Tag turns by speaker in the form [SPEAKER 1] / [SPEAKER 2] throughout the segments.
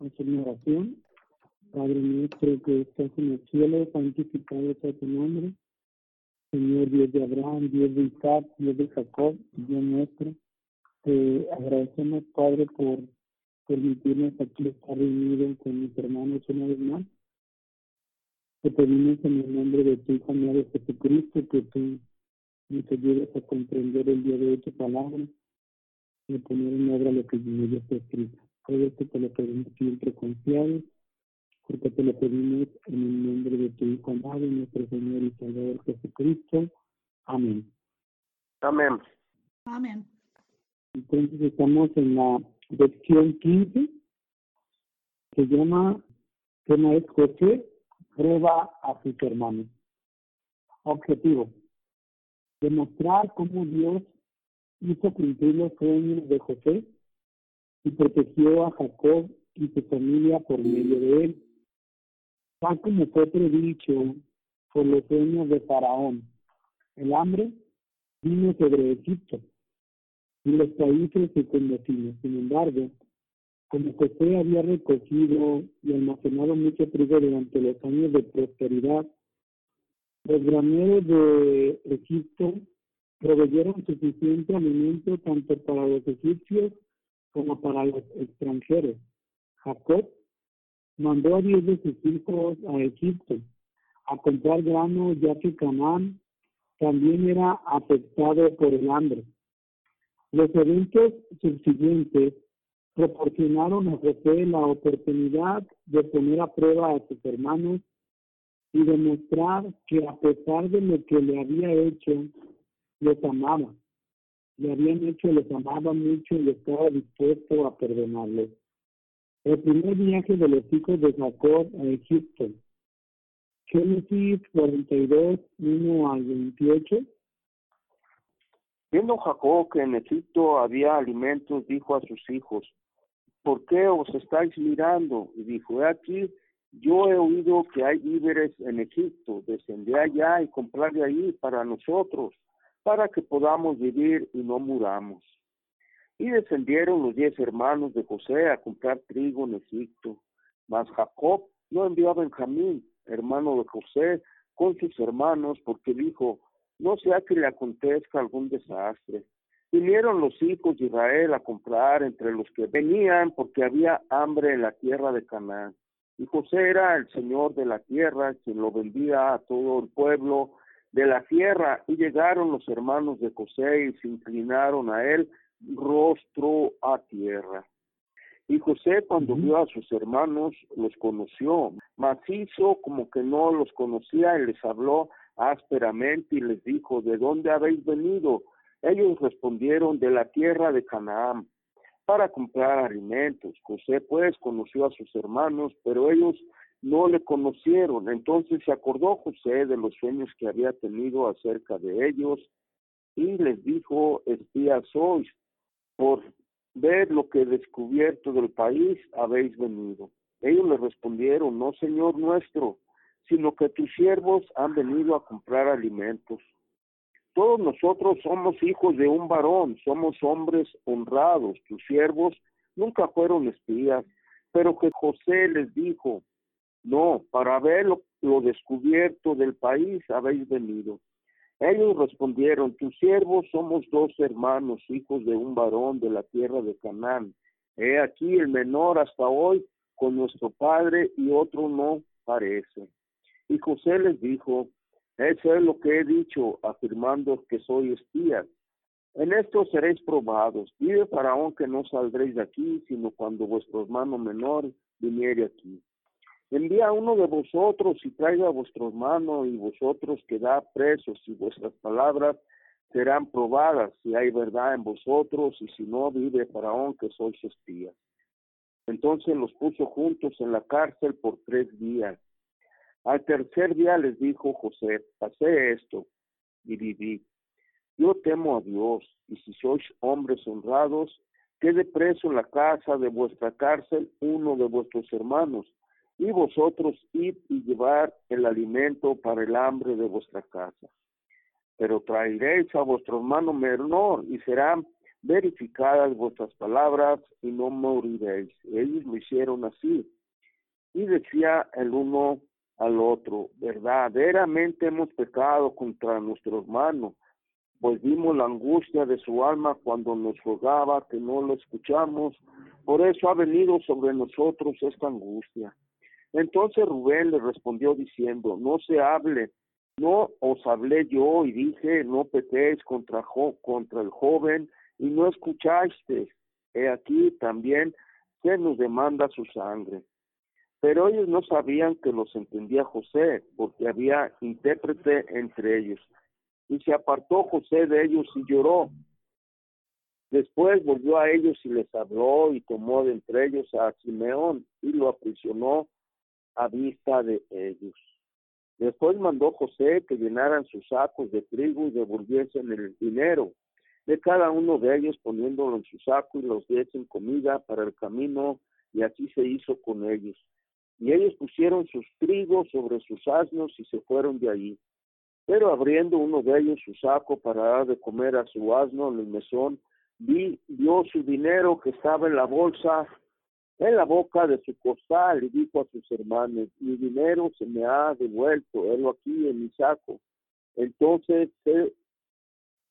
[SPEAKER 1] hacer una oración. Padre nuestro que estás en el cielo, santificado sea tu nombre. Señor Dios de Abraham, Dios de Isaac, Dios de Jacob, Dios nuestro. Te agradecemos, Padre, por permitirnos aquí estar reunidos con mis hermanos una vez más. Te pedimos en el nombre de tu Hijo amado Jesucristo que tú nos ayudes a comprender el día de hoy tu palabra y poner en obra lo que en ella está escrito. Esto te lo pedimos siempre confiados, porque te lo pedimos en el nombre de tu Hijo amado, nuestro Señor y Salvador Jesucristo. Amén.
[SPEAKER 2] Amén.
[SPEAKER 3] Amén.
[SPEAKER 1] Entonces estamos en la lección 15, se llama, tema es José, prueba a sus hermanos. Objetivo, demostrar cómo Dios hizo cumplir los sueños de José y protegió a Jacob y su familia por medio de él. Tal como fue predicho por los sueños de Faraón, el hambre vino sobre Egipto y los países circunvecinos. Sin embargo, como José había recogido y almacenado mucho trigo durante los años de prosperidad, los graneros de Egipto proveyeron suficiente alimento tanto para los egipcios como para los extranjeros. Jacob mandó a diez de sus hijos a Egipto a comprar grano ya que Canaán también era afectado por el hambre. Los eventos subsiguientes proporcionaron a José la oportunidad de poner a prueba a sus hermanos y demostrar que a pesar de lo que le había hecho, los amaba. Le habían hecho, los amaba mucho y estaba dispuesto a perdonarles. El primer viaje de los hijos de Jacob a Egipto. Génesis 42, 1 al 28.
[SPEAKER 2] Viendo Jacob que en Egipto había alimentos, dijo a sus hijos, ¿por qué os estáis mirando? Y dijo, he aquí, yo he oído que hay víveres en Egipto, descendé allá y compraré ahí para nosotros, para que podamos vivir y no muramos. Y descendieron los diez hermanos de José a comprar trigo en Egipto. Mas Jacob no envió a Benjamín, hermano de José, con sus hermanos, porque dijo, no sea que le acontezca algún desastre. Vinieron los hijos de Israel a comprar entre los que venían porque había hambre en la tierra de Canaán. Y José era el señor de la tierra, quien lo vendía a todo el pueblo de la tierra. Y llegaron los hermanos de José y se inclinaron a él rostro a tierra. Y José cuando vio a sus hermanos los conoció, mas hizo como que no los conocía y les habló ásperamente y les dijo, ¿de dónde habéis venido? Ellos respondieron, de la tierra de Canaán, para comprar alimentos. José pues conoció a sus hermanos, pero ellos no le conocieron. Entonces se acordó José de los sueños que había tenido acerca de ellos y les dijo, espías sois, por ver lo que he descubierto del país habéis venido. Ellos le respondieron, no, Señor nuestro, sino que tus siervos han venido a comprar alimentos. Todos nosotros somos hijos de un varón, somos hombres honrados, tus siervos nunca fueron espías, pero que José les dijo, no, para ver lo, descubierto del país habéis venido. Ellos respondieron, tus siervos somos dos hermanos, hijos de un varón de la tierra de Canaán. He aquí el menor hasta hoy con nuestro padre y otro no parece. Y José les dijo, eso es lo que he dicho, afirmando que soy espía. En esto seréis probados. Vive Faraón que no saldréis de aquí, sino cuando vuestro hermano menor viniere aquí. Envía uno de vosotros y traiga a vuestro hermano y vosotros quedad presos y vuestras palabras serán probadas si hay verdad en vosotros y si no vive Faraón que sois espías. Entonces los puso juntos en la cárcel por tres días al tercer día les dijo José, pasé esto y viví. Yo temo a Dios, y si sois hombres honrados, quede preso en la casa de vuestra cárcel uno de vuestros hermanos, y vosotros id y llevar el alimento para el hambre de vuestra casa. Pero traeréis a vuestro hermano menor, y será verificadas vuestras palabras y no moriréis. Ellos lo hicieron así. Y decía el uno al otro, verdaderamente hemos pecado contra nuestro hermano, pues vimos la angustia de su alma cuando nos rogaba que no lo escuchamos, por eso ha venido sobre nosotros esta angustia. Entonces Rubén le respondió diciendo, no se hable, no os hablé yo y dije, no pequéis contra, contra el joven y no escuchaste. He aquí también se nos demanda su sangre. Pero ellos no sabían que los entendía José, porque había intérprete entre ellos. Y se apartó José de ellos y lloró. Después volvió a ellos y les habló y tomó de entre ellos a Simeón y lo aprisionó a vista de ellos. Después mandó José que llenaran sus sacos de trigo y devolviesen el dinero de cada uno de ellos poniéndolo en su saco y los diesen comida para el camino y así se hizo con ellos. Y ellos pusieron sus trigos sobre sus asnos y se fueron de allí. Pero abriendo uno de ellos su saco para dar de comer a su asno en el mesón, vi, vio su dinero que estaba en la bolsa, en la boca de su costal, y dijo a sus hermanos, mi dinero se me ha devuelto, él aquí en mi saco. Entonces se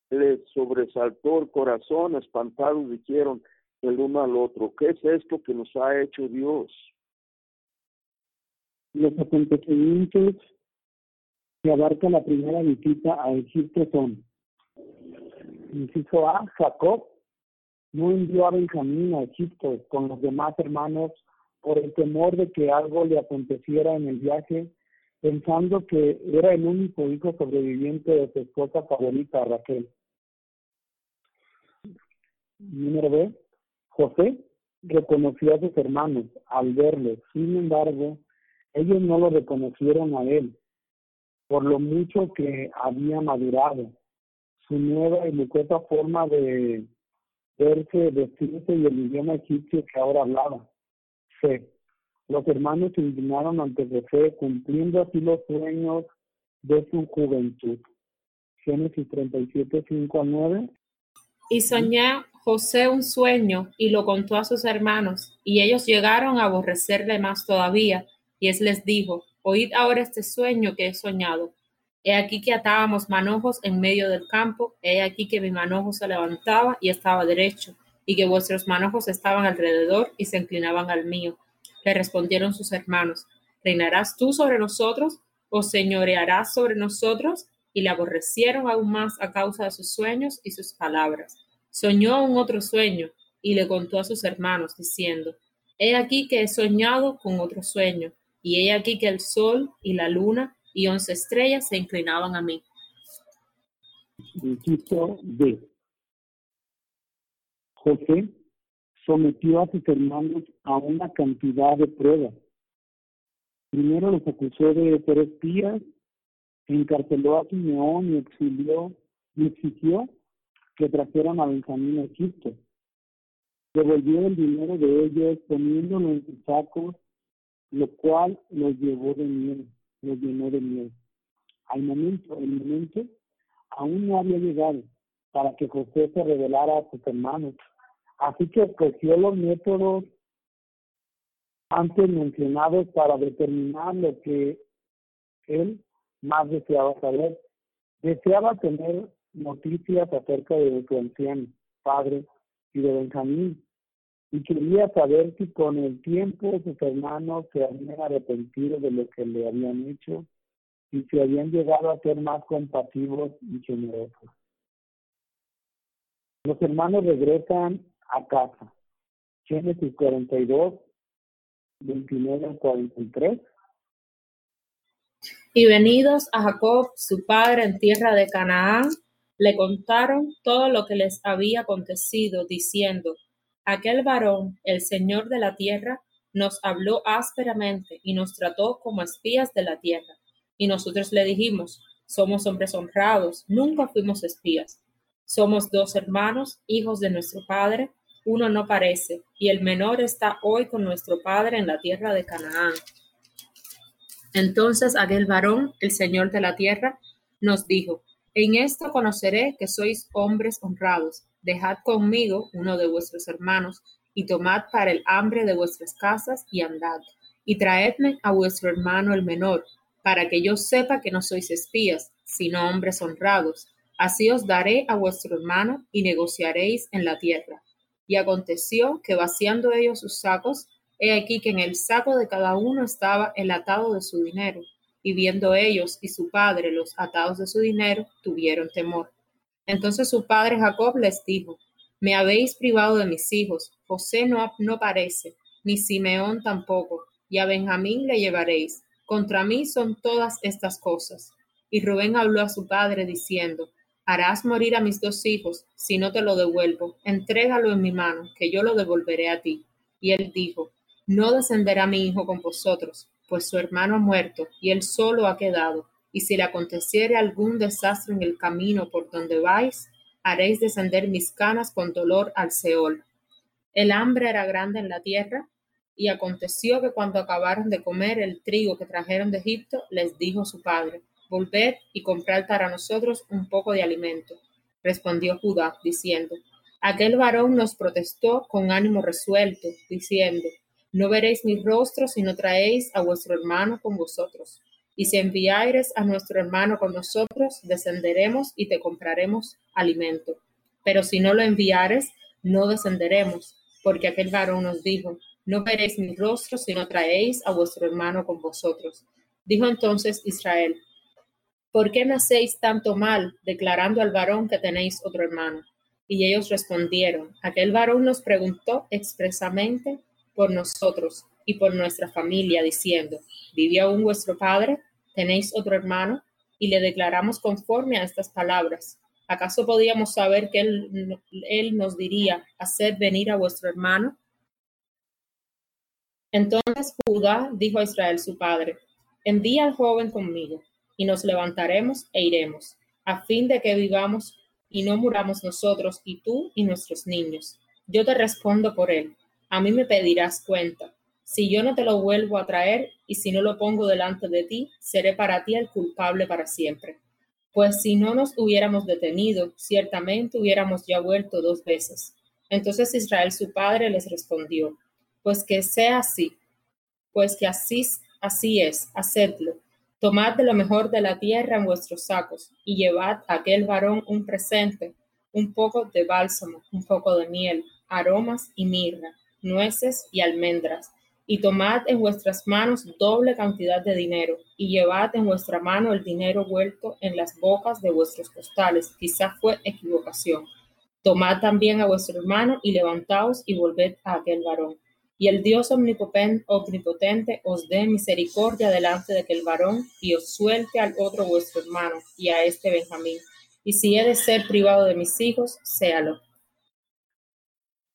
[SPEAKER 2] les sobresaltó el corazón, espantados dijeron el uno al otro, ¿qué es esto que nos ha hecho Dios?
[SPEAKER 1] Los acontecimientos que abarca la primera visita a Egipto son, inciso A, Jacob no envió a Benjamín a Egipto con los demás hermanos por el temor de que algo le aconteciera en el viaje, pensando que era el único hijo sobreviviente de su esposa favorita, Raquel. Número B. José reconoció a sus hermanos al verles, sin embargo, ellos no lo reconocieron a él, por lo mucho que había madurado. Su nueva y lucueta forma de verse, vestirse y el idioma egipcio que ahora hablaba. C. Los hermanos se inclinaron ante José, cumpliendo así los sueños de su juventud. Génesis 37, 5 a 9.
[SPEAKER 3] Y soñó José un sueño y lo contó a sus hermanos, y ellos llegaron a aborrecerle más todavía, y él les dijo, Oíd ahora este sueño que he soñado. He aquí que atábamos manojos en medio del campo, he aquí que mi manojo se levantaba y estaba derecho, y que vuestros manojos estaban alrededor y se inclinaban al mío. Le respondieron sus hermanos, ¿reinarás tú sobre nosotros o señorearás sobre nosotros? Y le aborrecieron aún más a causa de sus sueños y sus palabras. Soñó un otro sueño y le contó a sus hermanos, diciendo, He aquí que he soñado con otro sueño, y he aquí que el sol y la luna y once estrellas se inclinaban a mí.
[SPEAKER 1] Inciso B. José sometió a sus hermanos a una cantidad de pruebas. Primero los acusó de ser espías, encarceló a Simeón y exilió y exigió que trajeran a Benjamín a Egipto. Devolvió el dinero de ellos poniéndolo en sus sacos, lo cual los llevó de miedo los llenó de miedo. Al momento, el momento aún no había llegado para que José se revelara a sus hermanos. Así que escogió los métodos antes mencionados para determinar lo que él más deseaba saber. Deseaba tener noticias acerca de su anciano padre y de Benjamín, y quería saber si con el tiempo sus hermanos se habían arrepentido de lo que le habían hecho y si habían llegado a ser más compasivos y generosos. Los hermanos regresan a casa. Génesis 42, 29 al 43.
[SPEAKER 3] Y venidos a Jacob, su padre, en tierra de Canaán, le contaron todo lo que les había acontecido, diciendo, Aquel varón, el Señor de la tierra, nos habló ásperamente y nos trató como espías de la tierra. Y nosotros le dijimos, somos hombres honrados, nunca fuimos espías. Somos dos hermanos, hijos de nuestro Padre, uno no parece, y el menor está hoy con nuestro Padre en la tierra de Canaán. Entonces aquel varón, el Señor de la tierra, nos dijo, En esto conoceré que sois hombres honrados. Dejad conmigo uno de vuestros hermanos, y tomad para el hambre de vuestras casas, y andad. Y traedme a vuestro hermano el menor, para que yo sepa que no sois espías, sino hombres honrados. Así os daré a vuestro hermano, y negociaréis en la tierra. Y aconteció que vaciando ellos sus sacos, he aquí que en el saco de cada uno estaba el atado de su dinero. Y viendo ellos y su padre los atados de su dinero, tuvieron temor. Entonces su padre Jacob les dijo, Me habéis privado de mis hijos, José no, no parece, ni Simeón tampoco, y a Benjamín le llevaréis. Contra mí son todas estas cosas. Y Rubén habló a su padre diciendo, Harás morir a mis dos hijos, si no te lo devuelvo. Entrégalo en mi mano, que yo lo devolveré a ti. Y él dijo, No descenderá mi hijo con vosotros, pues su hermano ha muerto, y él solo ha quedado. Y si le aconteciere algún desastre en el camino por donde vais, haréis descender mis canas con dolor al Seol. El hambre era grande en la tierra, y aconteció que cuando acabaron de comer el trigo que trajeron de Egipto, les dijo su padre, Volved y comprad para nosotros un poco de alimento. Respondió Judá, diciendo, Aquel varón nos protestó con ánimo resuelto, diciendo, No veréis mi rostro si no traéis a vuestro hermano con vosotros. Y si enviáis a nuestro hermano con nosotros, descenderemos y te compraremos alimento. Pero si no lo enviares, no descenderemos, porque aquel varón nos dijo, No veréis mi rostro si no traéis a vuestro hermano con vosotros. Dijo entonces Israel, ¿por qué me hacéis tanto mal, declarando al varón que tenéis otro hermano? Y ellos respondieron, aquel varón nos preguntó expresamente por nosotros y por nuestra familia, diciendo, ¿vive aún vuestro padre? ¿Tenéis otro hermano? Y le declaramos conforme a estas palabras. ¿Acaso podíamos saber que él, él nos diría, haced venir a vuestro hermano? Entonces Judá dijo a Israel su padre, envía al joven conmigo y nos levantaremos e iremos, a fin de que vivamos y no muramos nosotros y tú y nuestros niños. Yo te respondo por él. A mí me pedirás cuenta. Si yo no te lo vuelvo a traer y si no lo pongo delante de ti, seré para ti el culpable para siempre. Pues si no nos hubiéramos detenido, ciertamente hubiéramos ya vuelto dos veces. Entonces Israel su padre les respondió, pues que sea así, pues que así, así es, hacedlo Tomad de lo mejor de la tierra en vuestros sacos, y llevad a aquel varón un presente, un poco de bálsamo, un poco de miel, aromas y mirra, nueces y almendras, y tomad en vuestras manos doble cantidad de dinero, y llevad en vuestra mano el dinero vuelto en las bocas de vuestros costales, quizá fue equivocación. Tomad también a vuestro hermano y levantaos y volved a aquel varón y el Dios omnipotente os dé misericordia delante de aquel varón y os suelte al otro vuestro hermano y a este Benjamín. Y si he de ser privado de mis hijos, séalo.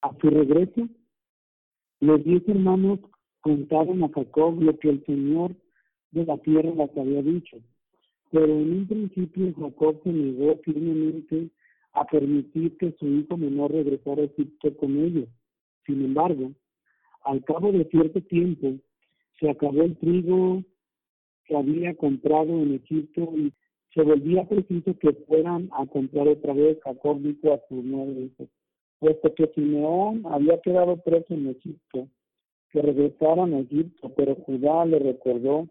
[SPEAKER 1] A su regreso, los diez hermanos contaron a Jacob lo que el Señor de la tierra les había dicho. Pero en un principio Jacob se negó firmemente a permitir que su hijo menor regresara a Egipto con ellos. Sin embargo, al cabo de cierto tiempo, se acabó el trigo que había comprado en Egipto y se volvía preciso que fueran a comprar otra vez. Jacob dijo a sus nueve hijos, puesto que Simeón había quedado preso en Egipto, que regresaran a Egipto, pero Judá le recordó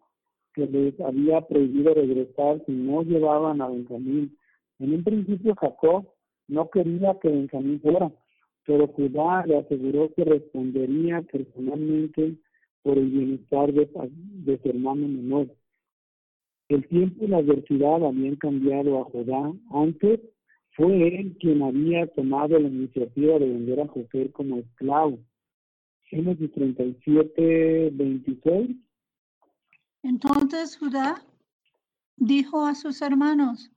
[SPEAKER 1] que les había prohibido regresar si no llevaban a Benjamín. En un principio Jacob no quería que Benjamín fuera, pero Judá le aseguró que respondería personalmente por el bienestar de, su hermano menor. El tiempo y la adversidad habían cambiado a Judá. Antes fue él quien había tomado la iniciativa de vender a José como esclavo. Génesis 37, 26.
[SPEAKER 4] Entonces Judá dijo a sus hermanos,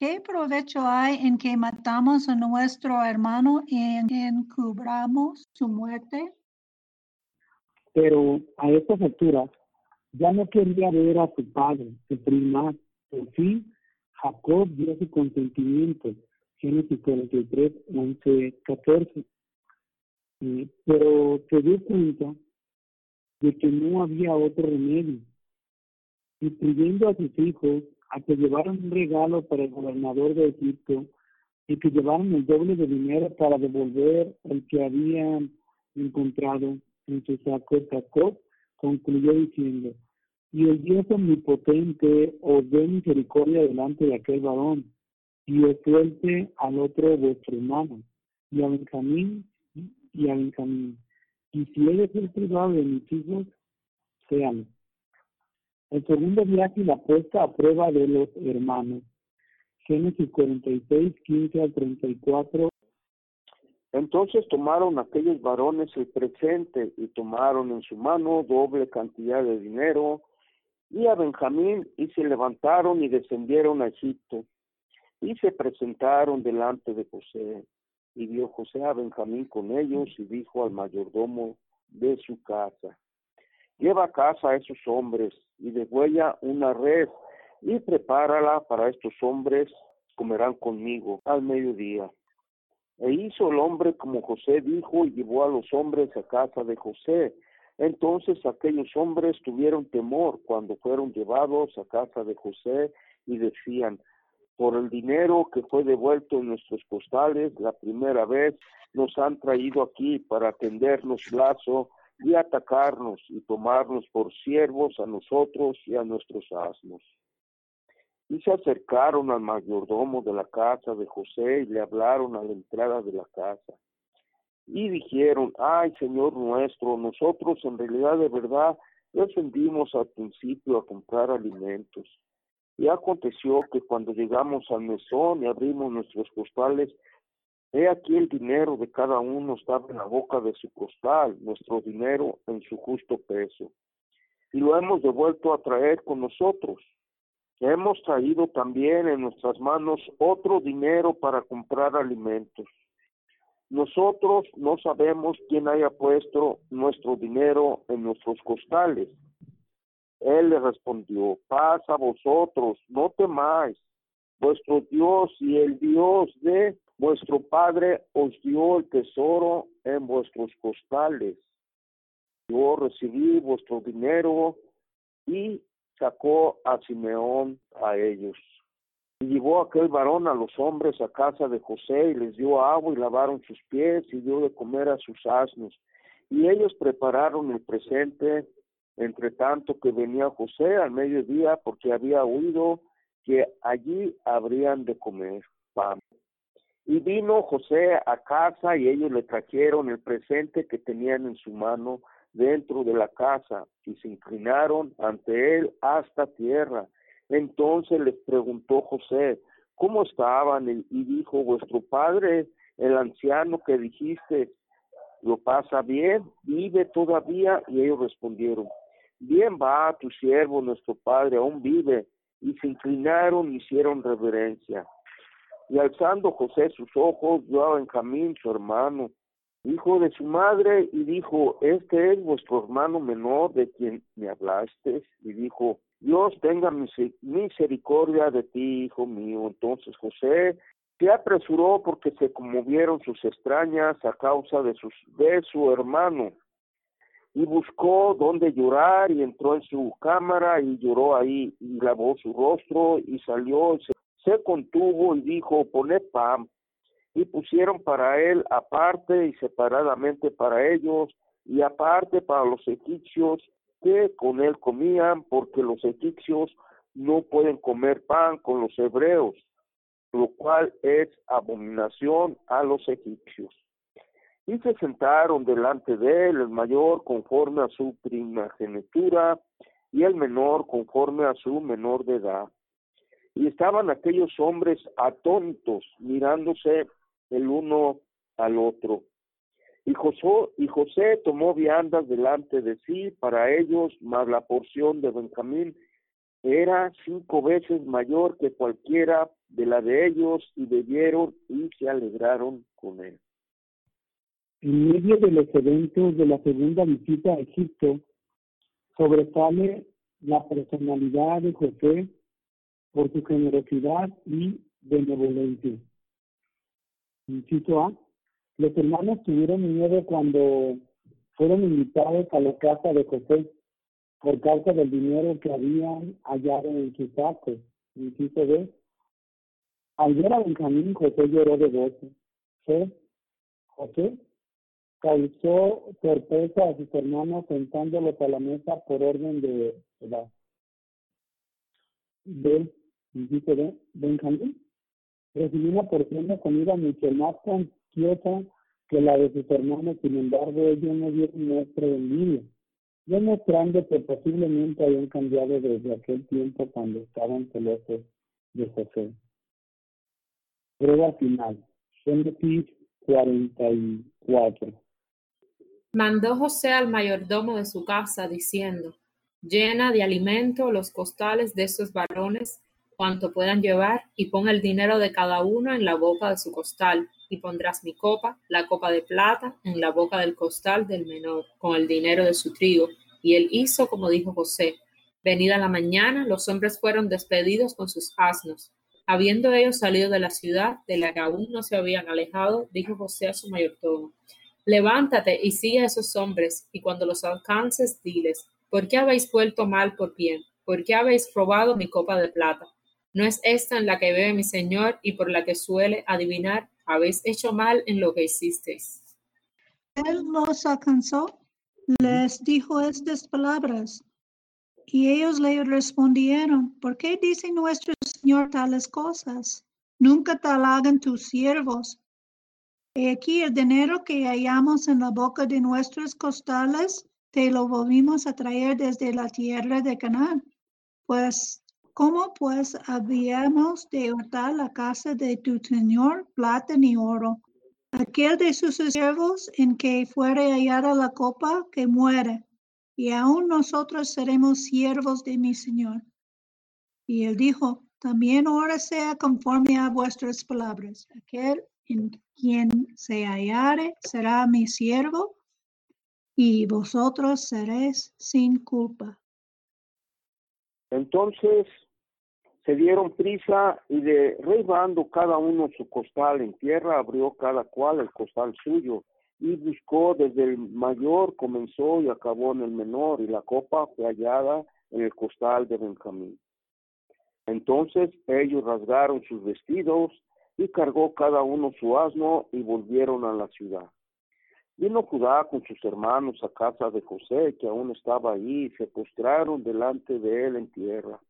[SPEAKER 4] ¿Qué provecho hay en que matamos a nuestro hermano y encubramos su muerte?
[SPEAKER 1] Pero a estas alturas ya no quería ver a su padre, su prima. Por fin, Jacob dio su consentimiento. Génesis 43, 11, 14. pero se dio cuenta de que no había otro remedio. Pidiendo a sus hijos a que llevaran un regalo para el gobernador de Egipto y que llevaran el doble de dinero para devolver el que habían encontrado en su saco. Jacob concluyó diciendo, y el Dios omnipotente os dé misericordia delante de aquel varón, y os suelte al otro vuestro hermano, y a Benjamín, y a Benjamín. Y si él es el privado de mis hijos, sean. El segundo viaje y la puesta a prueba de los hermanos. Génesis 46, 15 al 34.
[SPEAKER 2] Entonces tomaron aquellos varones el presente y tomaron en su mano doble cantidad de dinero y a Benjamín y se levantaron y descendieron a Egipto y se presentaron delante de José. Y vio José a Benjamín con ellos y dijo al mayordomo de su casa, lleva a casa a esos hombres y degüella una red y prepárala para estos hombres, comerán conmigo al mediodía. E hizo el hombre como José dijo y llevó a los hombres a casa de José. Entonces aquellos hombres tuvieron temor cuando fueron llevados a casa de José y decían, por el dinero que fue devuelto en nuestros costales la primera vez, nos han traído aquí para tendernos lazo y atacarnos y tomarnos por siervos a nosotros y a nuestros asnos. Y se acercaron al mayordomo de la casa de José y le hablaron a la entrada de la casa. Y dijeron, ay Señor nuestro, nosotros en realidad de verdad descendimos al principio a comprar alimentos. Y aconteció que cuando llegamos al mesón y abrimos nuestros costales, he aquí el dinero de cada uno estaba en la boca de su costal, nuestro dinero en su justo peso. Y lo hemos devuelto a traer con nosotros. Hemos traído también en nuestras manos otro dinero para comprar alimentos. Nosotros no sabemos quién haya puesto nuestro dinero en nuestros costales. Él le respondió, paz a vosotros, no temáis. Vuestro Dios y el Dios de vuestro Padre os dio el tesoro en vuestros costales. Yo recibí vuestro dinero y sacó a Simeón a ellos. Y llevó aquel varón a los hombres a casa de José y les dio agua y lavaron sus pies y dio de comer a sus asnos. Y ellos prepararon el presente, entre tanto que venía José al mediodía porque había oído que allí habrían de comer pan. Y vino José a casa y ellos le trajeron el presente que tenían en su mano dentro de la casa y se inclinaron ante él hasta tierra. Entonces les preguntó José, ¿cómo estaban? Y dijo, vuestro padre, el anciano que dijiste, ¿lo pasa bien? ¿Vive todavía? Y ellos respondieron, bien va tu siervo, nuestro padre, aún vive. Y se inclinaron y hicieron reverencia. Y alzando José sus ojos, vio a Benjamín, su hermano, hijo de su madre, y dijo, este es vuestro hermano menor de quien me hablaste. Y dijo, Dios tenga misericordia de ti, hijo mío. Entonces José se apresuró porque se conmovieron sus extrañas a causa de, sus, de su hermano. Y buscó dónde llorar y entró en su cámara y lloró ahí y lavó su rostro y salió y se se contuvo y dijo, poned pan. Y pusieron para él aparte y separadamente para ellos, y aparte para los egipcios que con él comían, porque los egipcios no pueden comer pan con los hebreos, lo cual es abominación a los egipcios. Y se sentaron delante de él el mayor conforme a su primogenitura y el menor conforme a su menor de edad. Y estaban aquellos hombres atónitos, mirándose el uno al otro. Y José, y José tomó viandas delante de sí para ellos, mas la porción de Benjamín era cinco veces mayor que cualquiera de la de ellos, y bebieron y se alegraron con él.
[SPEAKER 1] En medio de los eventos de la segunda visita a Egipto, sobresale la personalidad de José por su generosidad y benevolencia. Inciso A. Los hermanos tuvieron miedo cuando fueron invitados a la casa de José por causa del dinero que habían hallado en sus sacos Inciso B. Al ver a Benjamín, José lloró de gozo. C. José causó sorpresa a sus hermanos sentándolos a la mesa por orden de edad. B. Inciso B. Benjamín recibió una porción de comida mucho más cuantiosa que la de sus hermanos, sin embargo ellos no dieron muestra de envidia, demostrando que posiblemente habían cambiado desde aquel tiempo cuando estaban celosos de José. Prueba final. Génesis 44.
[SPEAKER 3] Mandó José al mayordomo de su casa, diciendo, Llena de alimento los costales de estos varones, cuanto puedan llevar, y pon el dinero de cada uno en la boca de su costal, y pondrás mi copa, la copa de plata, en la boca del costal del menor, con el dinero de su trigo. Y él hizo como dijo José. Venida la mañana, los hombres fueron despedidos con sus asnos. Habiendo ellos salido de la ciudad, de la que aún no se habían alejado, dijo José a su mayordomo, Levántate y sigue a esos hombres, y cuando los alcances, diles, ¿por qué habéis vuelto mal por bien? ¿Por qué habéis robado mi copa de plata? ¿No es esta en la que bebe mi señor y por la que suele adivinar? Habéis hecho mal en lo que hicisteis.
[SPEAKER 4] Él los alcanzó, les dijo estas palabras. Y ellos le respondieron, ¿por qué dice nuestro Señor tales cosas? Nunca tal hagan tus siervos. Y aquí el dinero que hallamos en la boca de nuestros costales, te lo volvimos a traer desde la tierra de Canaán. Pues, ¿cómo pues habíamos de hurtar la casa de tu Señor plata ni oro? Aquel de sus siervos en que fuere hallada la copa que muere, y aún nosotros seremos siervos de mi Señor. Y él dijo, también ahora sea conforme a vuestras palabras. Aquel en quien se hallare será mi siervo, y vosotros seréis sin culpa.
[SPEAKER 2] Entonces se dieron prisa y de rebando cada uno su costal en tierra, abrió cada cual el costal suyo y buscó desde el mayor, comenzó y acabó en el menor, y la copa fue hallada en el costal de Benjamín. Entonces ellos rasgaron sus vestidos y cargó cada uno su asno y volvieron a la ciudad. Vino Judá con sus hermanos a casa de José, que aún estaba ahí, y se postraron delante de él en tierra.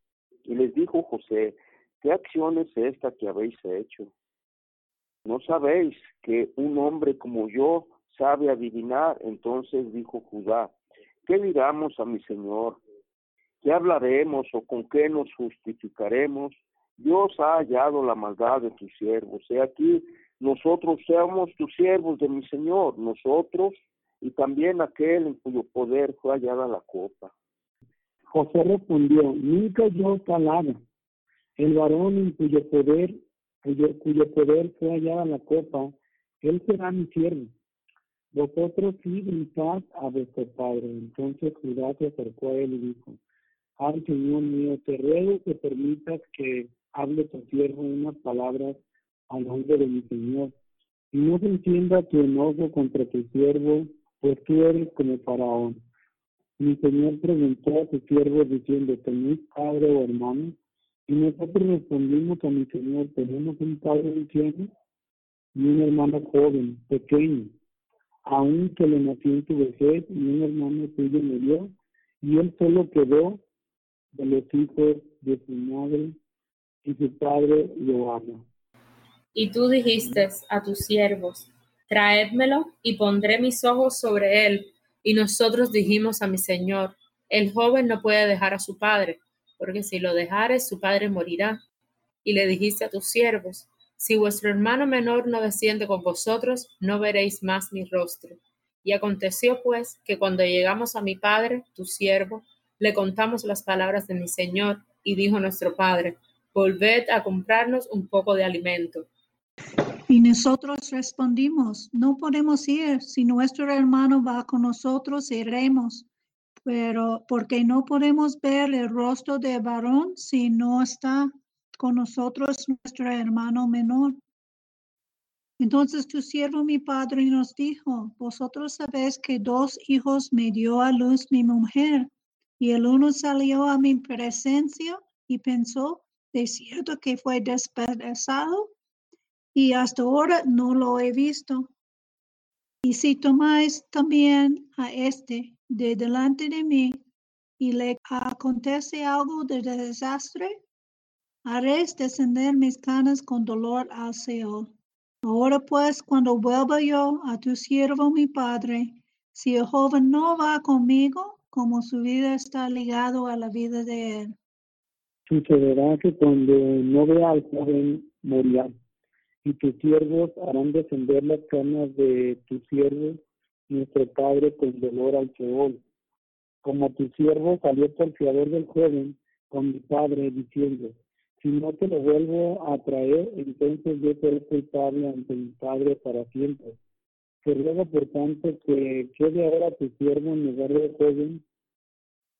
[SPEAKER 2] Y les dijo José, ¿qué acción es esta que habéis hecho? ¿No sabéis que un hombre como yo sabe adivinar? Entonces dijo Judá, ¿qué diramos a mi señor? ¿Qué hablaremos o con qué nos justificaremos? Dios ha hallado la maldad de tus siervos. He aquí, nosotros seamos tus siervos de mi Señor, nosotros y también aquel en cuyo poder fue hallada la copa.
[SPEAKER 1] José respondió, nunca yo palabra. El varón en cuyo poder, cuyo, cuyo poder fue hallada la copa, él será mi siervo. Vosotros sí paz a vuestro padre. Entonces Judá se acercó a él y dijo, Ay, Señor mío, te ruego que permitas que hable tu siervo unas palabras al nombre de mi Señor. Y no se entienda tu enojo contra tu siervo, pues tú eres como faraón. Mi Señor preguntó a su siervo diciendo, ¿tenéis padre o hermano? Y nosotros respondimos a mi Señor, tenemos un padre anciano y un hermano joven, pequeño, aún que le nació en su vejez y un hermano suyo murió, y él solo quedó de los hijos de su madre y su padre lo.
[SPEAKER 3] Y tú dijiste a tus siervos, traédmelo y pondré mis ojos sobre él. Y nosotros dijimos a mi señor, el joven no puede dejar a su padre, porque si lo dejare, su padre morirá. Y le dijiste a tus siervos, si vuestro hermano menor no desciende con vosotros, no veréis más mi rostro. Y aconteció pues que cuando llegamos a mi padre, tu siervo, le contamos las palabras de mi señor, y dijo nuestro padre, volved a comprarnos un poco de alimento.
[SPEAKER 4] Y nosotros respondimos, no podemos ir, si nuestro hermano va con nosotros, iremos, pero porque no podemos ver el rostro de varón si no está con nosotros nuestro hermano menor. Entonces tu siervo mi padre nos dijo, vosotros sabéis que dos hijos me dio a luz mi mujer, y el uno salió a mi presencia y pensó, de cierto que fue despedazado y hasta ahora no lo he visto. Y si tomáis también a este de delante de mí y le acontece algo de desastre, haréis descender mis canas con dolor al Seol. Ahora pues, cuando vuelva yo a tu siervo mi padre, si el joven no va conmigo, como su vida está ligado a la vida de él.
[SPEAKER 1] Sucederá que cuando no vea al joven y tus siervos harán descender las canas de tu siervo, nuestro padre, con dolor al Seol. Como tu siervo salió por fiador del joven con mi padre, diciendo, si no te lo vuelvo a traer, entonces yo seré culpable ante mi Padre para siempre. Te ruego, por tanto, que quede ahora tu siervo en lugar del joven,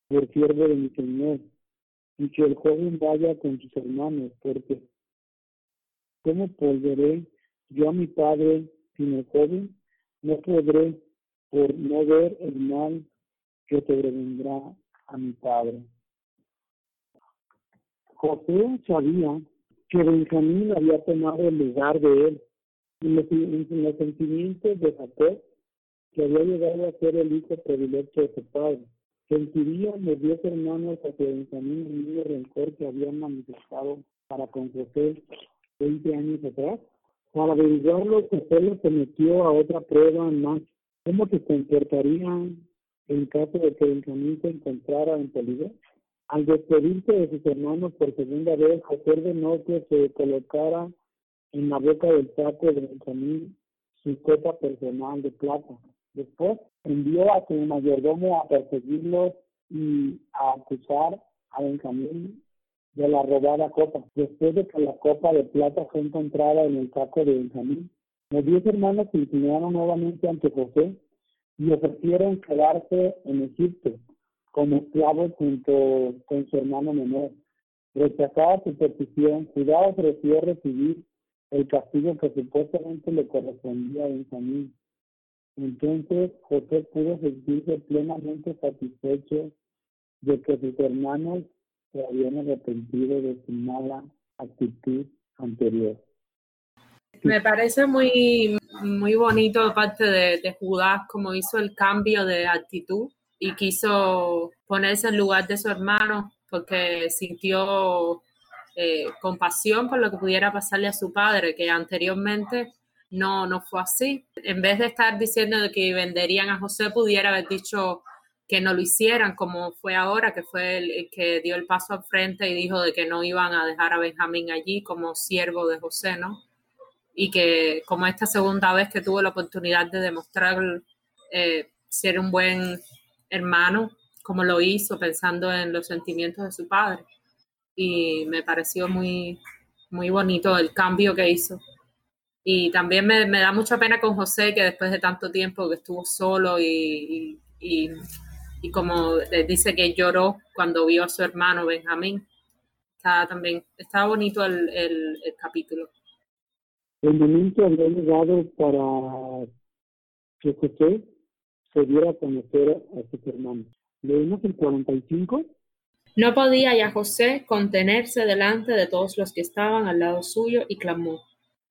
[SPEAKER 1] por siervo de mi Señor, y que el joven vaya con sus hermanos, porque ¿cómo volveré yo a mi Padre sin el joven? No podré por no ver el mal que sobrevendrá a mi Padre. José sabía que Benjamín había tomado el lugar de él y los, los sentimientos de Jacob, que había llegado a ser el hijo predilecto de su padre. Sentirían los diez hermanos hacia Benjamín el mismo rencor que habían manifestado para con José veinte años atrás. Para averiguarlo, José lo sometió a otra prueba más. ¿Cómo se comportarían en caso de que Benjamín se encontrara en peligro? Al despedirse de sus hermanos por segunda vez, José ordenó que se colocara en la boca del saco de Benjamín su copa personal de plata. Después envió a su mayordomo a perseguirlos y a acusar a Benjamín de la robada copa. Después de que la copa de plata fue encontrada en el saco de Benjamín, los diez hermanos se inclinaron nuevamente ante José y ofrecieron quedarse en Egipto como esclavo junto con su hermano menor. Rechazada su petición, Judá ofreció recibir el castigo que supuestamente le correspondía a Benjamín. Entonces José pudo sentirse plenamente satisfecho de que sus hermanos se habían arrepentido de su mala actitud anterior.
[SPEAKER 3] Me parece muy, muy bonito de parte de, Judá como hizo el cambio de actitud y quiso ponerse en lugar de su hermano porque sintió eh, compasión por lo que pudiera pasarle a su padre, que anteriormente no, no fue así. En vez de estar diciendo que venderían a José, pudiera haber dicho que no lo hicieran, como fue ahora, que fue el, que dio el paso al frente y dijo de que no iban a dejar a Benjamín allí como siervo de José, ¿no? Y que como esta segunda vez que tuvo la oportunidad de demostrar eh, ser un buen hermano, como lo hizo pensando en los sentimientos de su padre. Y me pareció muy, muy bonito el cambio que hizo. Y también me, da mucha pena con José, que después de tanto tiempo que estuvo solo y, como dice que lloró cuando vio a su hermano Benjamín. Está también, está bonito el, el, el capítulo.
[SPEAKER 1] El momento había llegado para que José se diera a conocer a sus hermanos. Leemos el 45.
[SPEAKER 3] No podía ya José contenerse delante de todos los que estaban al lado suyo y clamó,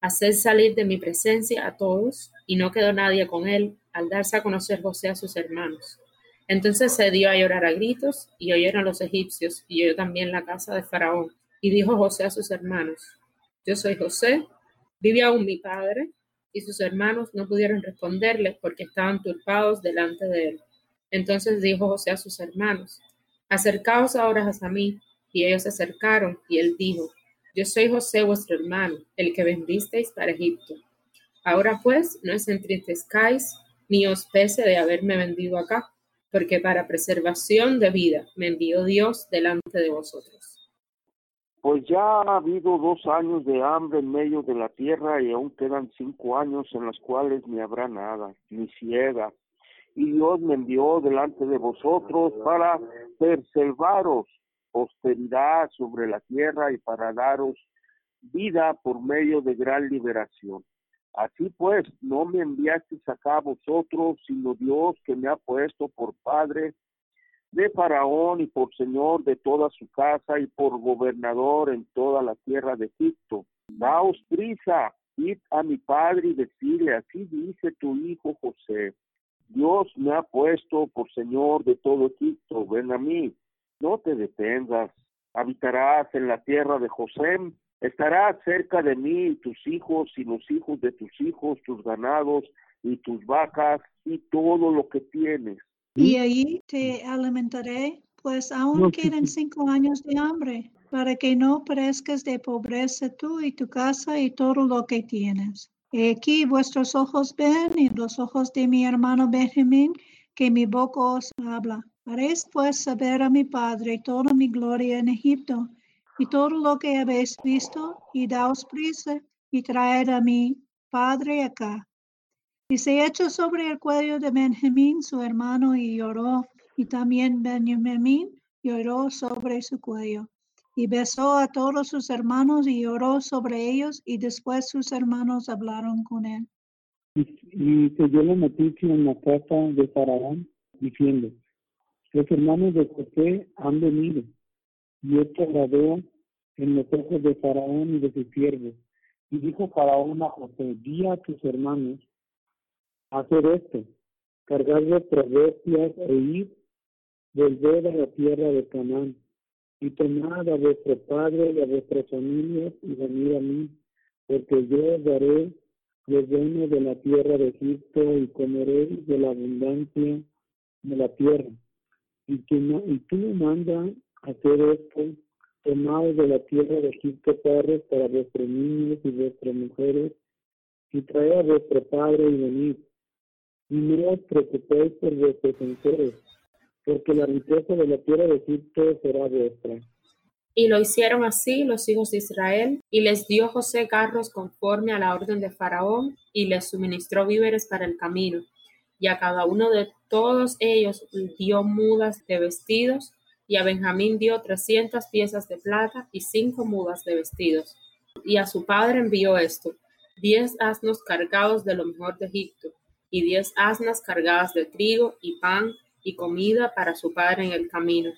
[SPEAKER 3] Haced salir de mi presencia a todos, y no quedó nadie con él al darse a conocer José a sus hermanos. Entonces se dio a llorar a gritos, y oyeron los egipcios, y oyó también la casa de Faraón. Y dijo José a sus hermanos, Yo soy José, vive aún mi padre, y sus hermanos no pudieron responderle porque estaban turbados delante de él. Entonces dijo José a sus hermanos, Acercaos ahora a mí. Y ellos se acercaron, y él dijo, Yo soy José vuestro hermano, el que vendisteis para Egipto. Ahora pues, no os entristezcáis, ni os pese de haberme vendido acá, porque para preservación de vida me envió Dios delante de vosotros.
[SPEAKER 2] Pues ya ha habido dos años de hambre en medio de la tierra y aún quedan cinco años en los cuales ni habrá nada, ni ciega. Y Dios me envió delante de vosotros para preservaros posteridad sobre la tierra y para daros vida por medio de gran liberación. Así pues, no me enviasteis acá a vosotros, sino Dios que me ha puesto por Padre de Faraón y por señor de toda su casa y por gobernador en toda la tierra de Egipto. Daos prisa, id a mi padre y decirle, así dice tu hijo José. Dios me ha puesto por señor de todo Egipto, ven a mí, no te detengas, habitarás en la tierra de José, estarás cerca de mí y tus hijos y los hijos de tus hijos, tus ganados y tus vacas y todo lo que tienes.
[SPEAKER 4] Y ahí te alimentaré, pues aún quedan cinco años de hambre, para que no perezcas de pobreza tú y tu casa y todo lo que tienes. Y aquí vuestros ojos ven y los ojos de mi hermano Benjamín, que mi boca os habla. Haréis pues saber a mi padre toda mi gloria en Egipto y todo lo que habéis visto, y daos prisa y traed a mi padre acá. Y se echó sobre el cuello de Benjamín, su hermano, y lloró. Y también Benjamín lloró sobre su cuello. Y besó a todos sus hermanos y lloró sobre ellos. Y después sus hermanos hablaron con él.
[SPEAKER 1] Y, se dio la noticia en la casa de Faraón, diciendo, los hermanos de José han venido. Y esto agradó en los ojos de Faraón y de sus siervos. Y dijo Faraón a José, di a tus hermanos hacer esto, cargar vuestras bestias e ir, volver a la tierra de Canaán, y tomar a vuestro padre y a vuestras familias y venir a mí, porque yo os daré los bueno de la tierra de Egipto y comeréis de la abundancia de la tierra. Y tú, y tú manda hacer esto, tomad de la tierra de Egipto padres para vuestros niños y vuestras mujeres, y traed a vuestro padre y venid y no os preocupéis por vuestros enteros, porque la riqueza de la tierra de Egipto será vuestra.
[SPEAKER 3] Y lo hicieron así los hijos de Israel, y les dio José carros conforme a la orden de Faraón, y les suministró víveres para el camino. Y a cada uno de todos ellos dio mudas de vestidos, y a Benjamín dio trescientas piezas de plata y cinco mudas de vestidos. Y a su padre envió esto, diez asnos cargados de lo mejor de Egipto, y diez asnas cargadas de trigo y pan y comida para su padre en el camino.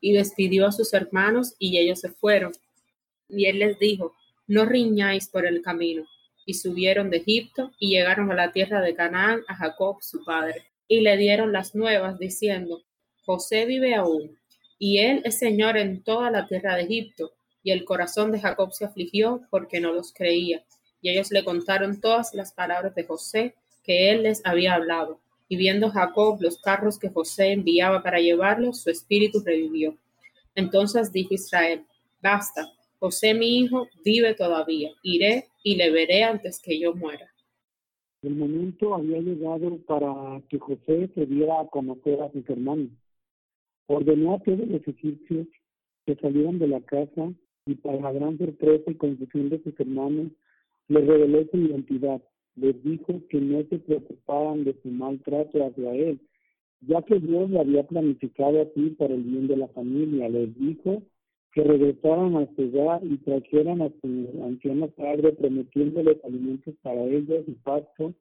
[SPEAKER 3] Y despidió a sus hermanos y ellos se fueron. Y él les dijo, no riñáis por el camino. Y subieron de Egipto y llegaron a la tierra de Canaán a Jacob su padre. Y le dieron las nuevas diciendo, José vive aún, y él es señor en toda la tierra de Egipto. Y el corazón de Jacob se afligió porque no los creía. Y ellos le contaron todas las palabras de José que él les había hablado. Y viendo Jacob los carros que José enviaba para llevarlos, su espíritu revivió. Entonces dijo Israel, basta, José mi hijo vive todavía, iré y le veré antes que yo muera.
[SPEAKER 1] El momento había llegado para que José se diera a conocer a sus hermanos. Ordenó a todos los egipcios que salieran de la casa y para la gran sorpresa y confusión de sus hermanos, les reveló su identidad les dijo que no se preocuparan de su maltrato hacia él, ya que Dios le había planificado así para el bien de la familia. Les dijo que regresaran a su hogar y trajeran a su anciano padre prometiéndoles alimentos para ellos y pasto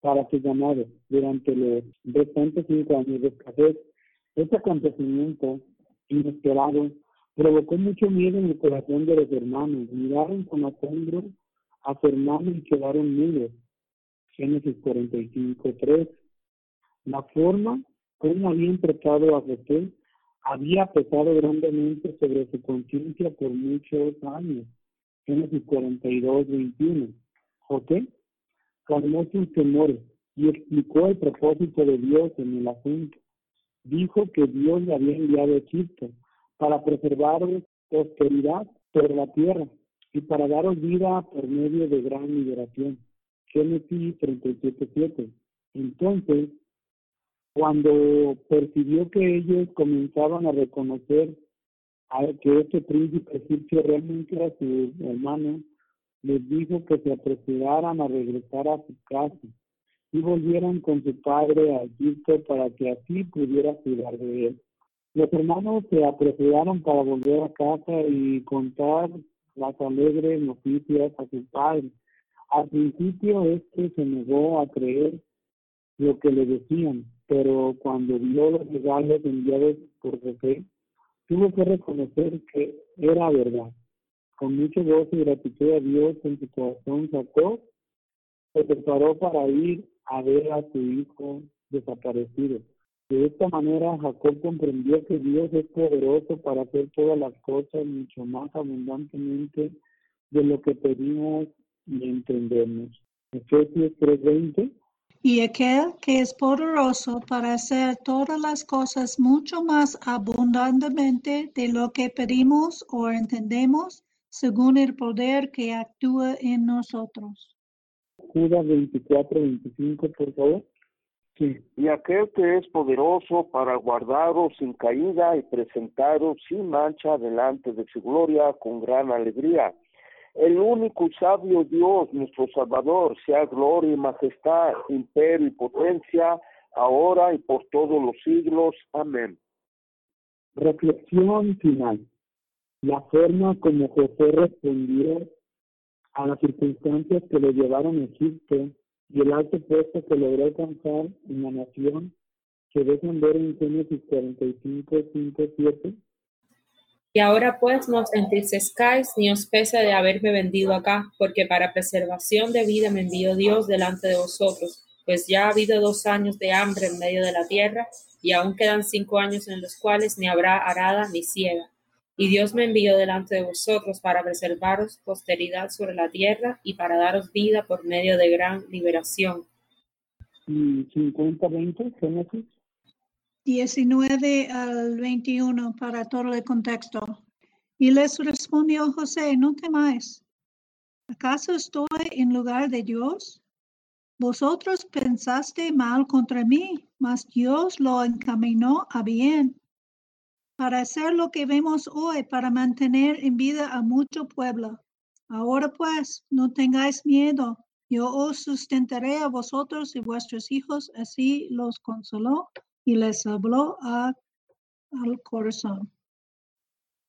[SPEAKER 1] para su ganado durante los restantes cinco años de escasez. Este acontecimiento inesperado provocó mucho miedo en el corazón de los hermanos. Miraron con asombro a su hermano y quedaron mudos. Génesis 45, 3. La forma como habían tratado a José había pesado grandemente sobre su conciencia por muchos años. Génesis 42, 21. José calmó sus temores y explicó el propósito de Dios en el asunto. Dijo que Dios le había enviado a Egipto para preservar prosperidad sobre la tierra y para daros vida por medio de gran liberación. Génesis 37.7. Entonces, cuando percibió que ellos comenzaban a reconocer que este príncipe egipcio realmente era su hermano, les dijo que se apresuraran a regresar a su casa y volvieran con su padre a Egipto para que así pudiera cuidar de él. Los hermanos se apresuraron para volver a casa y contar las alegres noticias a su padre. Al principio este se negó a creer lo que le decían, pero cuando vio los regalos enviados por José, tuvo que reconocer que era verdad. Con mucho gozo y gratitud a Dios en su corazón, Jacob se preparó para ir a ver a su hijo desaparecido. De esta manera, Jacob comprendió que Dios es poderoso para hacer todas las cosas mucho más abundantemente de lo que pedimos y entendemos. Efesios 3:20
[SPEAKER 4] y aquel que es poderoso para hacer todas las cosas mucho más abundantemente de lo que pedimos o entendemos, según el poder que actúa en nosotros.
[SPEAKER 1] Judas 24, 25, por favor.
[SPEAKER 2] Sí. Y aquel que es poderoso para guardaros sin caída y presentaros sin mancha delante de su gloria con gran alegría el único sabio Dios, nuestro Salvador, sea gloria y majestad, imperio y potencia, ahora y por todos los siglos. Amén.
[SPEAKER 1] Reflexión final. La forma como José respondió a las circunstancias que le llevaron a Egipto y el alto puesto que logró alcanzar en la nación que dejan ver en Génesis 45, 5, 7
[SPEAKER 3] y ahora pues no os entristezcáis ni os pese de haberme vendido acá, porque para preservación de vida me envió Dios delante de vosotros, pues ya ha habido dos años de hambre en medio de la tierra, y aún quedan cinco años en los cuales ni habrá arada ni ciega. Y Dios me envió delante de vosotros para preservaros posteridad sobre la tierra y para daros vida por medio de gran liberación.
[SPEAKER 1] 50, 20, Génesis
[SPEAKER 4] 19 al 21 para todo el contexto. Y les respondió José, no temáis. ¿Acaso estoy en lugar de Dios? Vosotros pensaste mal contra mí, mas Dios lo encaminó a bien para hacer lo que vemos hoy, para mantener en vida a mucho pueblo. Ahora pues, no tengáis miedo, yo os sustentaré a vosotros y vuestros hijos, así los consoló y les habló al corazón.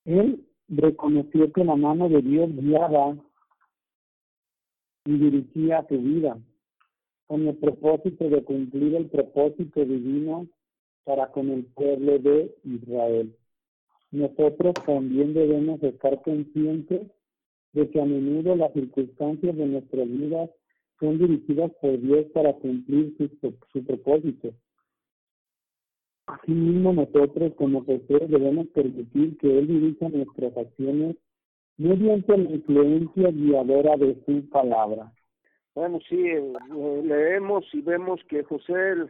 [SPEAKER 1] Él reconoció que la mano de Dios guiaba y dirigía su vida con el propósito de cumplir el propósito divino para con el pueblo de Israel. Nosotros también debemos estar conscientes de que a menudo las circunstancias de nuestras vidas son dirigidas por Dios para cumplir su, propósito. Asimismo, nosotros como Jesús debemos permitir que Él dirija nuestras acciones mediante la influencia guiadora de su palabra.
[SPEAKER 2] Bueno, sí, eh, leemos y vemos que José eh,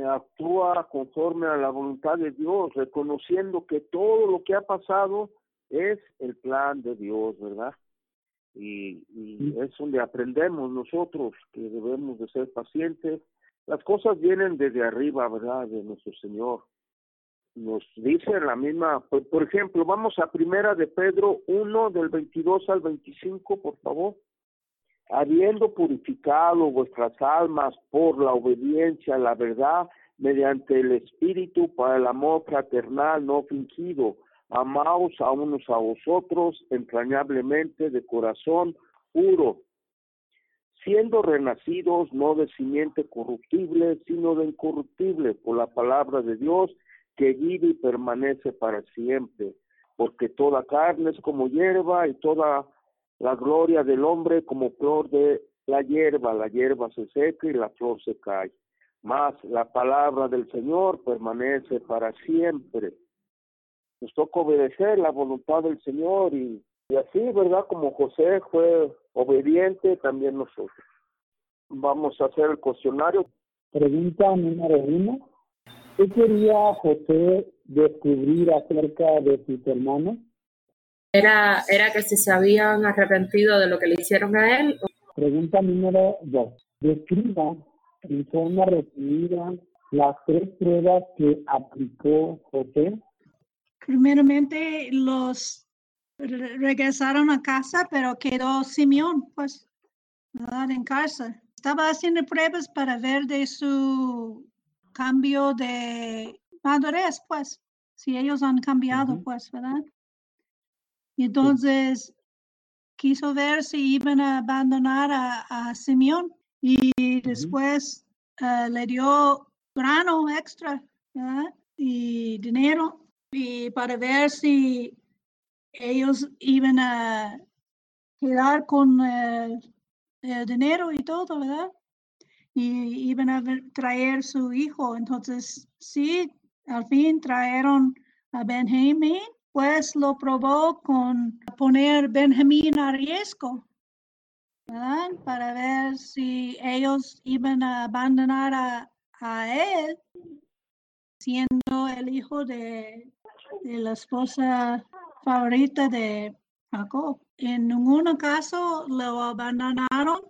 [SPEAKER 2] actúa conforme a la voluntad de Dios, reconociendo que todo lo que ha pasado es el plan de Dios, ¿verdad? Y, y es donde aprendemos nosotros que debemos de ser pacientes, las cosas vienen desde arriba, ¿verdad? De nuestro Señor. Nos dice la misma, por, ejemplo, vamos a primera de Pedro 1 del 22 al 25, por favor. Habiendo purificado vuestras almas por la obediencia a la verdad mediante el Espíritu para el amor fraternal no fingido, amaos a unos a vosotros entrañablemente de corazón puro, siendo renacidos no de simiente corruptible, sino de incorruptible, por la palabra de Dios, que vive y permanece para siempre, porque toda carne es como hierba y toda la gloria del hombre como flor de la hierba, la hierba se seca y la flor se cae. Mas la palabra del Señor permanece para siempre. Nos toca obedecer la voluntad del Señor y y así, ¿verdad? Como José fue obediente, también nosotros. Vamos a hacer el cuestionario.
[SPEAKER 1] Pregunta número uno. ¿Qué quería José descubrir acerca de sus hermanos?
[SPEAKER 3] Era, era que si se habían arrepentido de lo que le hicieron a él.
[SPEAKER 1] Pregunta número dos. Describa en forma resumida las tres pruebas que aplicó José.
[SPEAKER 4] Primeramente, los regresaron a casa, pero quedó Simeón, pues, en cárcel. Estaba haciendo pruebas para ver de su cambio de madurez, pues, si ellos han cambiado, pues, ¿verdad? Y entonces quiso ver si iban a abandonar a, Simeón y después eh, le dio grano extra y dinero y para ver si ellos iban a quedar con el, dinero y todo, ¿verdad? Y iban a traer su hijo. Entonces, sí, al fin trajeron a Benjamín, pues lo probó con poner Benjamín a riesgo. Para ver si ellos iban a abandonar a, a él, siendo el hijo de, de la esposa favorita de Jacob. En ningún caso lo abandonaron,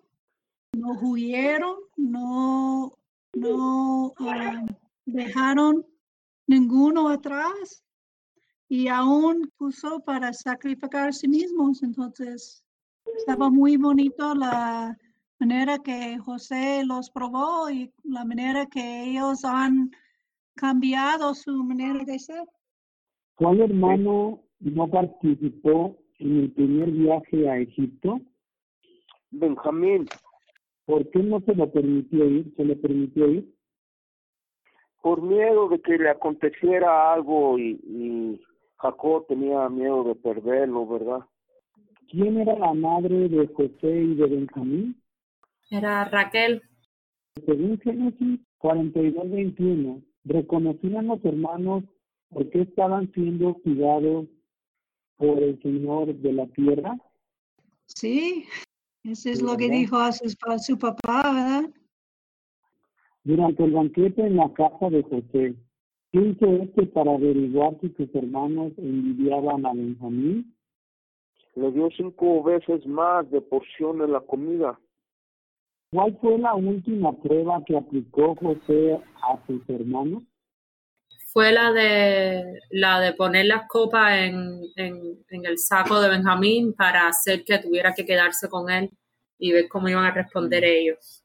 [SPEAKER 4] no huyeron, no, no um, dejaron ninguno atrás y aún puso para sacrificar a sí mismos. Entonces, estaba muy bonito la manera que José los probó y la manera que ellos han cambiado su manera de ser.
[SPEAKER 1] ¿Cuál hermano no participó en el primer viaje a Egipto?
[SPEAKER 2] Benjamín.
[SPEAKER 1] ¿Por qué no se le permitió ir? ¿Se le permitió ir?
[SPEAKER 2] Por miedo de que le aconteciera algo y, y Jacob tenía miedo de perderlo, ¿verdad?
[SPEAKER 1] ¿Quién era la madre de José y de Benjamín?
[SPEAKER 3] Era Raquel.
[SPEAKER 1] Según Génesis 42-21, reconocían los hermanos por qué estaban siendo cuidados por el Señor de la tierra?
[SPEAKER 4] Sí, eso es lo que dijo a su, su papá, ¿verdad?
[SPEAKER 1] Durante el banquete en la casa de José, ¿qué hizo este para averiguar si sus hermanos envidiaban a Benjamín?
[SPEAKER 2] Le dio cinco veces más de porción en la comida.
[SPEAKER 1] ¿Cuál fue la última prueba que aplicó José a sus hermanos?
[SPEAKER 3] fue la de la de poner las copas en, en, el saco de Benjamín para hacer que tuviera que quedarse con él y ver cómo iban a responder ellos.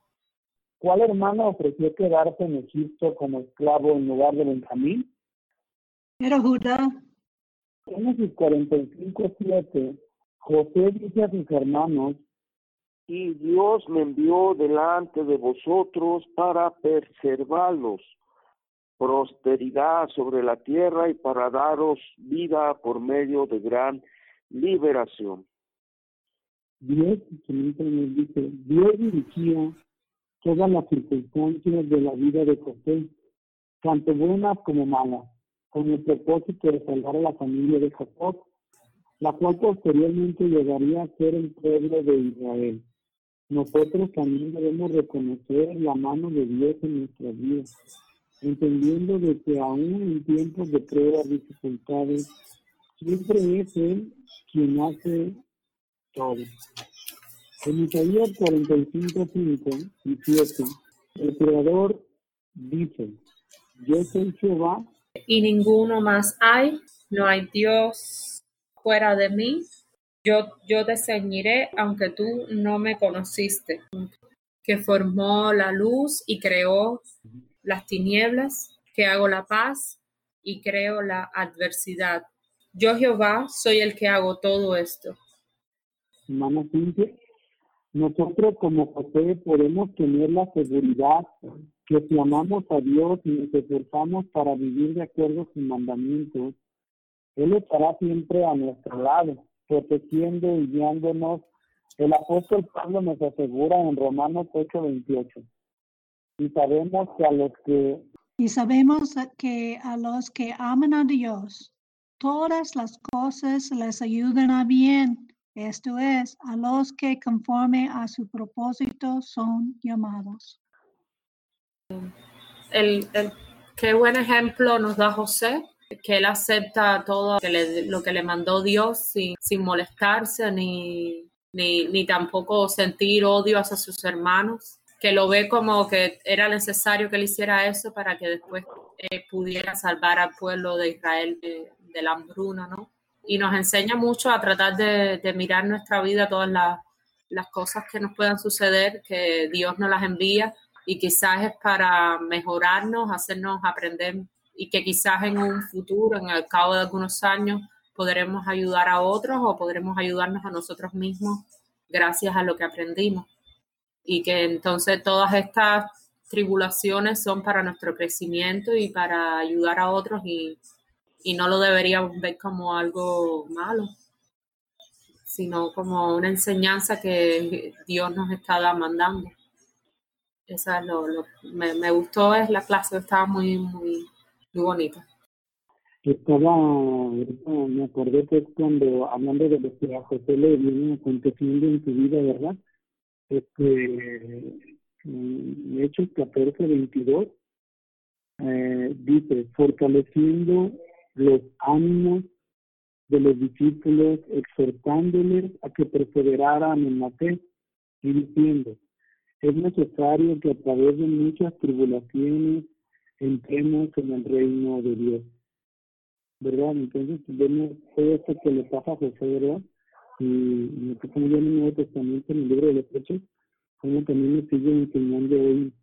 [SPEAKER 1] ¿Cuál hermano ofreció quedarse en Egipto como esclavo en lugar de Benjamín?
[SPEAKER 4] Era Judá.
[SPEAKER 1] Génesis 45, 7. José dice a sus hermanos,
[SPEAKER 2] y Dios me envió delante de vosotros para preservarlos prosperidad sobre la tierra y para daros vida por medio de gran liberación.
[SPEAKER 1] Dios, dice, Dios dirigía todas las circunstancias de la vida de José, tanto buenas como malas, con el propósito de salvar a la familia de Jacob, la cual posteriormente llegaría a ser el pueblo de Israel. Nosotros también debemos reconocer la mano de Dios en nuestras vidas entendiendo de que aún en tiempos de pruebas, dificultades, siempre es Él quien hace todo. En Isaías 45, 5 y 7, el Creador dice, yo soy Jehová.
[SPEAKER 3] Y ninguno más hay, no hay Dios fuera de mí. Yo, yo te ceñiré aunque tú no me conociste, que formó la luz y creó las tinieblas, que hago la paz y creo la adversidad. Yo Jehová soy el que hago todo esto.
[SPEAKER 1] Hermana Cintia, nosotros como José podemos tener la seguridad que si amamos a Dios y nos esforzamos para vivir de acuerdo a sus mandamientos, Él estará siempre a nuestro lado, protegiendo y guiándonos. El apóstol Pablo nos asegura en Romanos 8:28 y sabemos que a los que
[SPEAKER 4] y sabemos que a los que aman a Dios todas las cosas les ayudan a bien esto es a los que conforme a su propósito son llamados
[SPEAKER 3] el, el qué buen ejemplo nos da José que él acepta todo lo que le mandó Dios sin, sin molestarse ni, ni, ni tampoco sentir odio hacia sus hermanos que lo ve como que era necesario que él hiciera eso para que después eh, pudiera salvar al pueblo de Israel de, la hambruna, ¿no? Y nos enseña mucho a tratar de, mirar nuestra vida, todas las, las cosas que nos puedan suceder, que Dios nos las envía y quizás es para mejorarnos, hacernos aprender y que quizás en un futuro, en el cabo de algunos años, podremos ayudar a otros o podremos ayudarnos a nosotros mismos gracias a lo que aprendimos. Y que entonces todas estas tribulaciones son para nuestro crecimiento y para ayudar a otros y, y no lo deberíamos ver como algo malo, sino como una enseñanza que Dios nos está mandando. Esa es lo, me, me, gustó, es la clase, estaba muy, muy, muy bonita.
[SPEAKER 1] Estaba, me acordé que cuando hablando de lo que a José le viene aconteciendo en su vida, ¿verdad? Este, Hechos 14, 22, eh, dice, fortaleciendo los ánimos de los discípulos, exhortándoles a que perseveraran en la fe y diciendo, es necesario que a través de muchas tribulaciones entremos en el reino de Dios. ¿Verdad? Entonces vemos todo esto que le pasa a José, ¿verdad? Y, lo que en el Nuevo Testamento, en el libro de los Hechos, como también nos sigue enseñando hoy,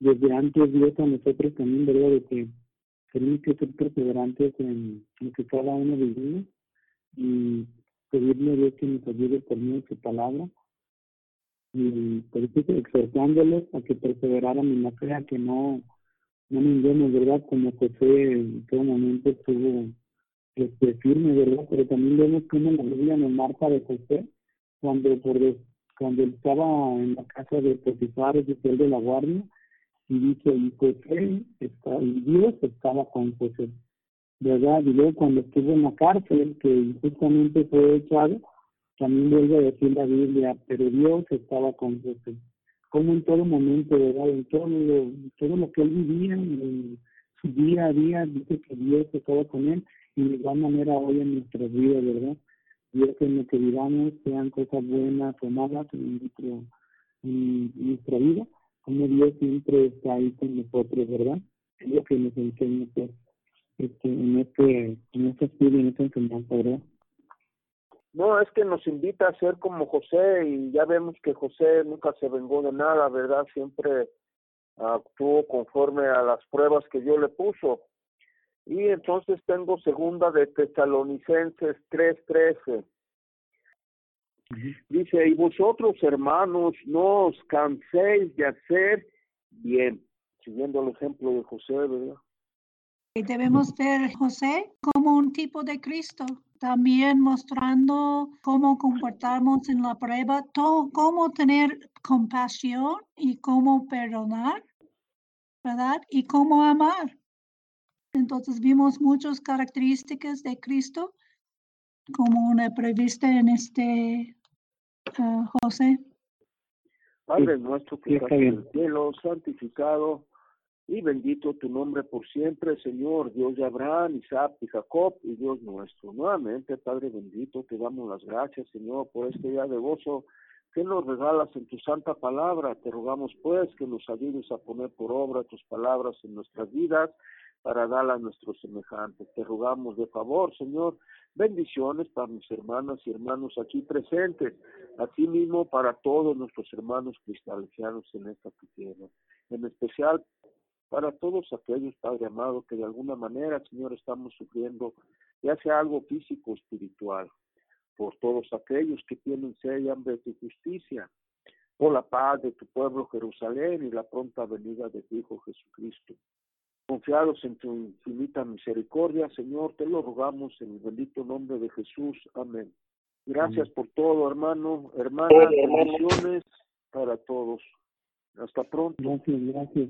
[SPEAKER 1] desde antes Dios a nosotros también, ¿verdad? De que que ser perseverantes en lo que cada uno vivimos y pedirle a Dios que nos ayude por medio de su palabra y exhortándolos a que perseveraran en la fe, a que no, no ninguno, ¿verdad? Como José en todo momento estuvo este, firme, ¿verdad? Pero también vemos como la Biblia nos marca de José, cuando por cuando estaba en la casa de Potifar, oficial de la guardia, y dice, y José, está, y Dios estaba con José, ¿verdad? Y luego cuando estuvo en la cárcel, que justamente fue echado, también vuelve a decir la Biblia, pero Dios estaba con José. Como en todo momento, ¿verdad? En todo lo, todo lo que él vivía, en su día a día, dice que Dios estaba con él, y de igual manera hoy en nuestras vidas, ¿verdad? Dios en lo que vivamos sean cosas buenas o malas en, nuestro, en nuestra vida, como Dios siempre está ahí con nosotros, ¿verdad? Es lo que nos enseña pues, este, en este, en este estudio, en esta enseñanza, ¿verdad?
[SPEAKER 2] No, es que nos invita a ser como José y ya vemos que José nunca se vengó de nada, ¿verdad? Siempre actuó conforme a las pruebas que Dios le puso. Y entonces tengo segunda de Tesalonicenses 3:13. Dice, y vosotros hermanos, no os canséis de hacer bien, siguiendo el ejemplo de José, ¿verdad?
[SPEAKER 4] Debemos ver José como un tipo de Cristo, también mostrando cómo comportarnos en la prueba, todo, cómo tener compasión y cómo perdonar, ¿verdad? Y cómo amar. Entonces vimos muchas características de Cristo como una prevista en este uh, José.
[SPEAKER 2] Padre nuestro que estás en el cielo, santificado y bendito tu nombre por siempre, Señor, Dios de Abraham, Isaac y Jacob y Dios nuestro. Nuevamente, Padre bendito, te damos las gracias, Señor, por este día de gozo que nos regalas en tu santa palabra. Te rogamos, pues, que nos ayudes a poner por obra tus palabras en nuestras vidas para dar a nuestros semejantes. Te rogamos de favor, Señor, bendiciones para mis hermanas y hermanos aquí presentes, así mismo para todos nuestros hermanos cristianos en esta tierra, en especial para todos aquellos, Padre amado, que de alguna manera, Señor, estamos sufriendo, ya sea algo físico o espiritual, por todos aquellos que tienen sed y hambre de justicia, por la paz de tu pueblo Jerusalén y la pronta venida de tu Hijo Jesucristo. Confiados en tu infinita misericordia, Señor, te lo rogamos en el bendito nombre de Jesús. Amén. Gracias por todo, hermano, hermana, bendiciones para todos. Hasta pronto.
[SPEAKER 1] Gracias, gracias.